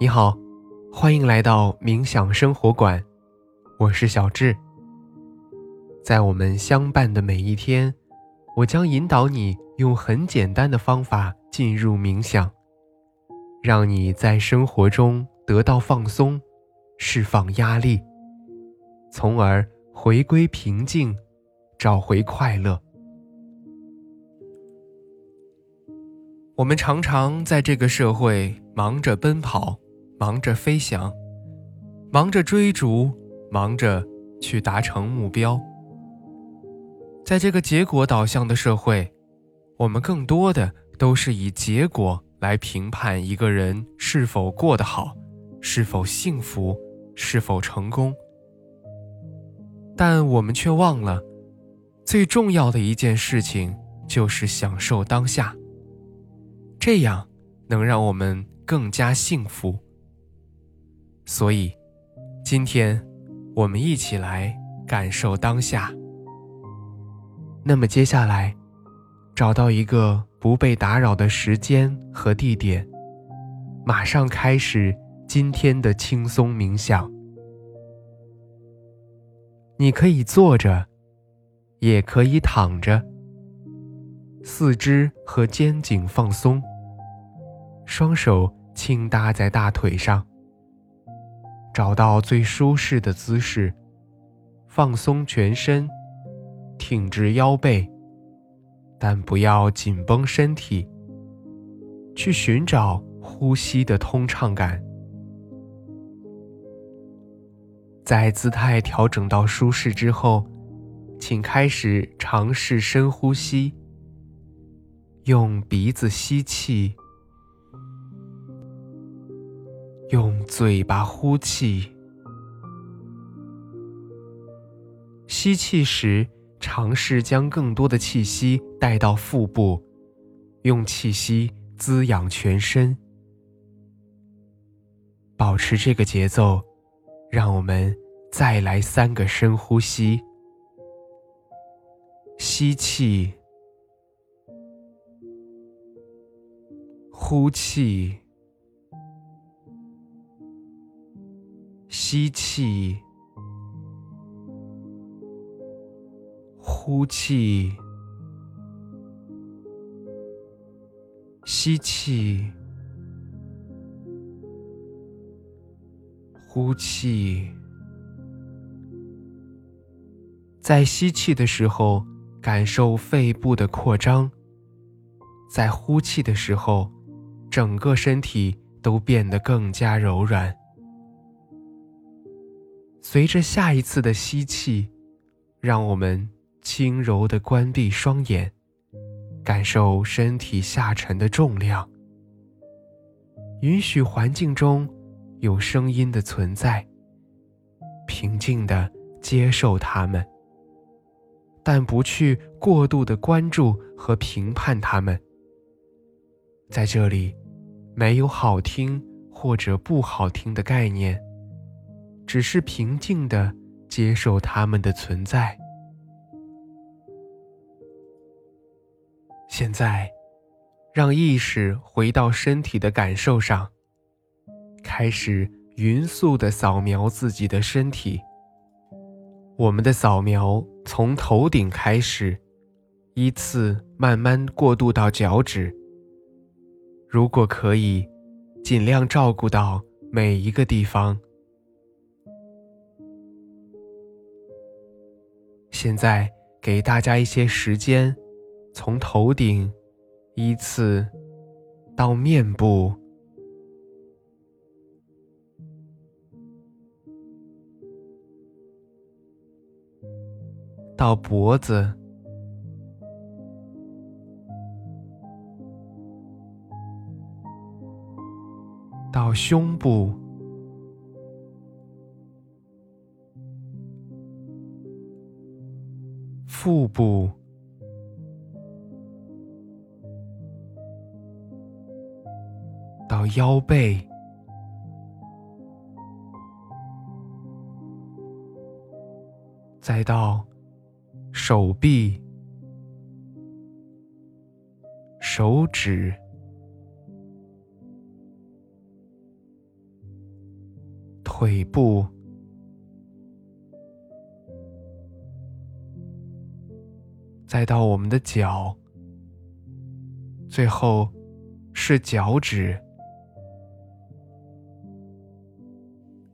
你好，欢迎来到冥想生活馆，我是小智。在我们相伴的每一天，我将引导你用很简单的方法进入冥想，让你在生活中得到放松，释放压力，从而回归平静，找回快乐。我们常常在这个社会忙着奔跑。忙着飞翔，忙着追逐，忙着去达成目标。在这个结果导向的社会，我们更多的都是以结果来评判一个人是否过得好，是否幸福，是否成功。但我们却忘了，最重要的一件事情就是享受当下。这样能让我们更加幸福。所以，今天我们一起来感受当下。那么接下来，找到一个不被打扰的时间和地点，马上开始今天的轻松冥想。你可以坐着，也可以躺着，四肢和肩颈放松，双手轻搭在大腿上。找到最舒适的姿势，放松全身，挺直腰背，但不要紧绷身体。去寻找呼吸的通畅感。在姿态调整到舒适之后，请开始尝试深呼吸，用鼻子吸气。用嘴巴呼气，吸气时尝试将更多的气息带到腹部，用气息滋养全身。保持这个节奏，让我们再来三个深呼吸：吸气，呼气。吸气，呼气，吸气，呼气。在吸气的时候，感受肺部的扩张；在呼气的时候，整个身体都变得更加柔软。随着下一次的吸气，让我们轻柔地关闭双眼，感受身体下沉的重量。允许环境中有声音的存在，平静地接受它们，但不去过度的关注和评判它们。在这里，没有好听或者不好听的概念。只是平静的接受他们的存在。现在，让意识回到身体的感受上，开始匀速的扫描自己的身体。我们的扫描从头顶开始，依次慢慢过渡到脚趾。如果可以，尽量照顾到每一个地方。现在给大家一些时间，从头顶依次到面部，到脖子，到胸部。腹部。到腰背，再到手臂、手指、腿部，再到我们的脚，最后是脚趾。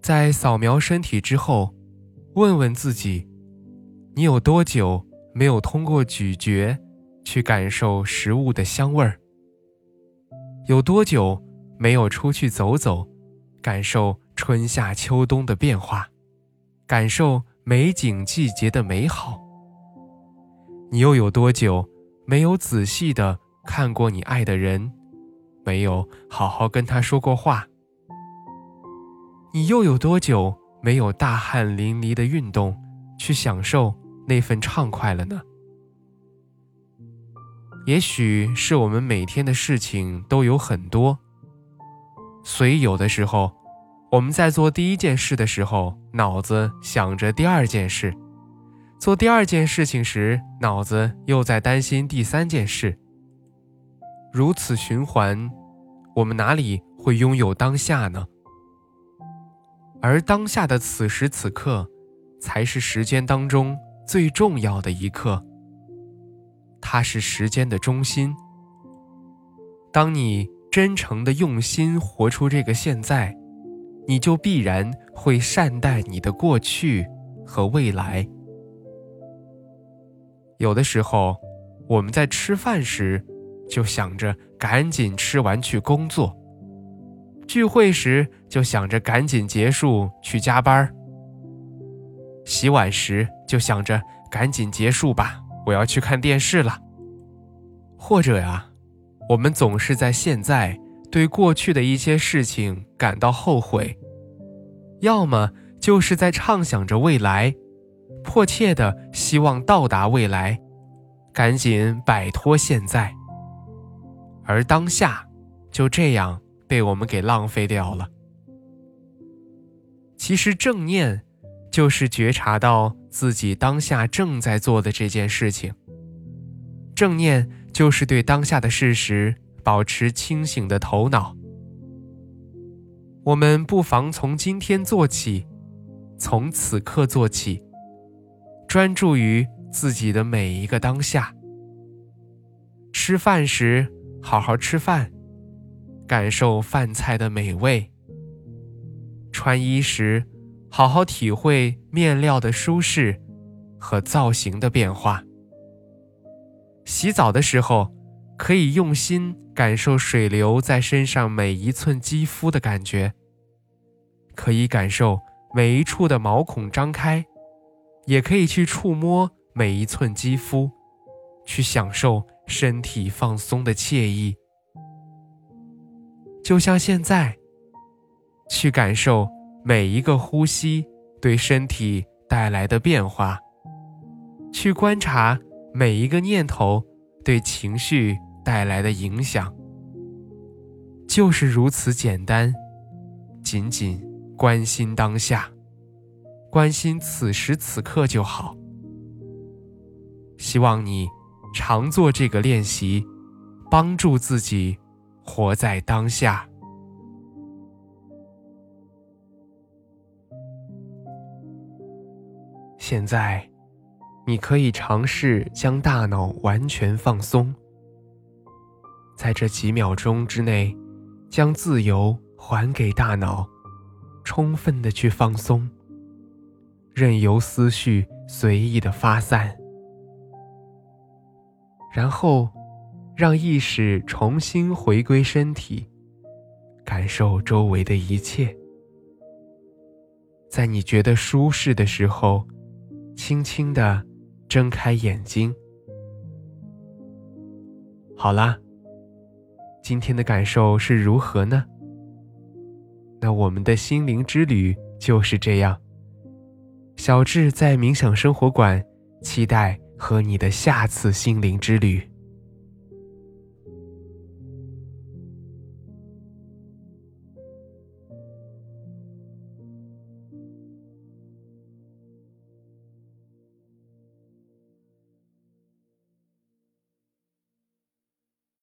在扫描身体之后，问问自己：你有多久没有通过咀嚼去感受食物的香味儿？有多久没有出去走走，感受春夏秋冬的变化，感受美景季节的美好？你又有多久没有仔细的看过你爱的人，没有好好跟他说过话？你又有多久没有大汗淋漓的运动，去享受那份畅快了呢？也许是我们每天的事情都有很多，所以有的时候我们在做第一件事的时候，脑子想着第二件事；做第二件事情时，脑子又在担心第三件事。如此循环，我们哪里会拥有当下呢？而当下的此时此刻，才是时间当中最重要的一刻。它是时间的中心。当你真诚的用心活出这个现在，你就必然会善待你的过去和未来。有的时候，我们在吃饭时，就想着赶紧吃完去工作。聚会时就想着赶紧结束去加班洗碗时就想着赶紧结束吧，我要去看电视了。或者呀，我们总是在现在对过去的一些事情感到后悔，要么就是在畅想着未来，迫切的希望到达未来，赶紧摆脱现在，而当下就这样。被我们给浪费掉了。其实正念就是觉察到自己当下正在做的这件事情。正念就是对当下的事实保持清醒的头脑。我们不妨从今天做起，从此刻做起，专注于自己的每一个当下。吃饭时，好好吃饭。感受饭菜的美味。穿衣时，好好体会面料的舒适和造型的变化。洗澡的时候，可以用心感受水流在身上每一寸肌肤的感觉，可以感受每一处的毛孔张开，也可以去触摸每一寸肌肤，去享受身体放松的惬意。就像现在，去感受每一个呼吸对身体带来的变化，去观察每一个念头对情绪带来的影响，就是如此简单。仅仅关心当下，关心此时此刻就好。希望你常做这个练习，帮助自己。活在当下。现在，你可以尝试将大脑完全放松，在这几秒钟之内，将自由还给大脑，充分的去放松，任由思绪随意的发散，然后。让意识重新回归身体，感受周围的一切。在你觉得舒适的时候，轻轻的睁开眼睛。好啦，今天的感受是如何呢？那我们的心灵之旅就是这样。小智在冥想生活馆，期待和你的下次心灵之旅。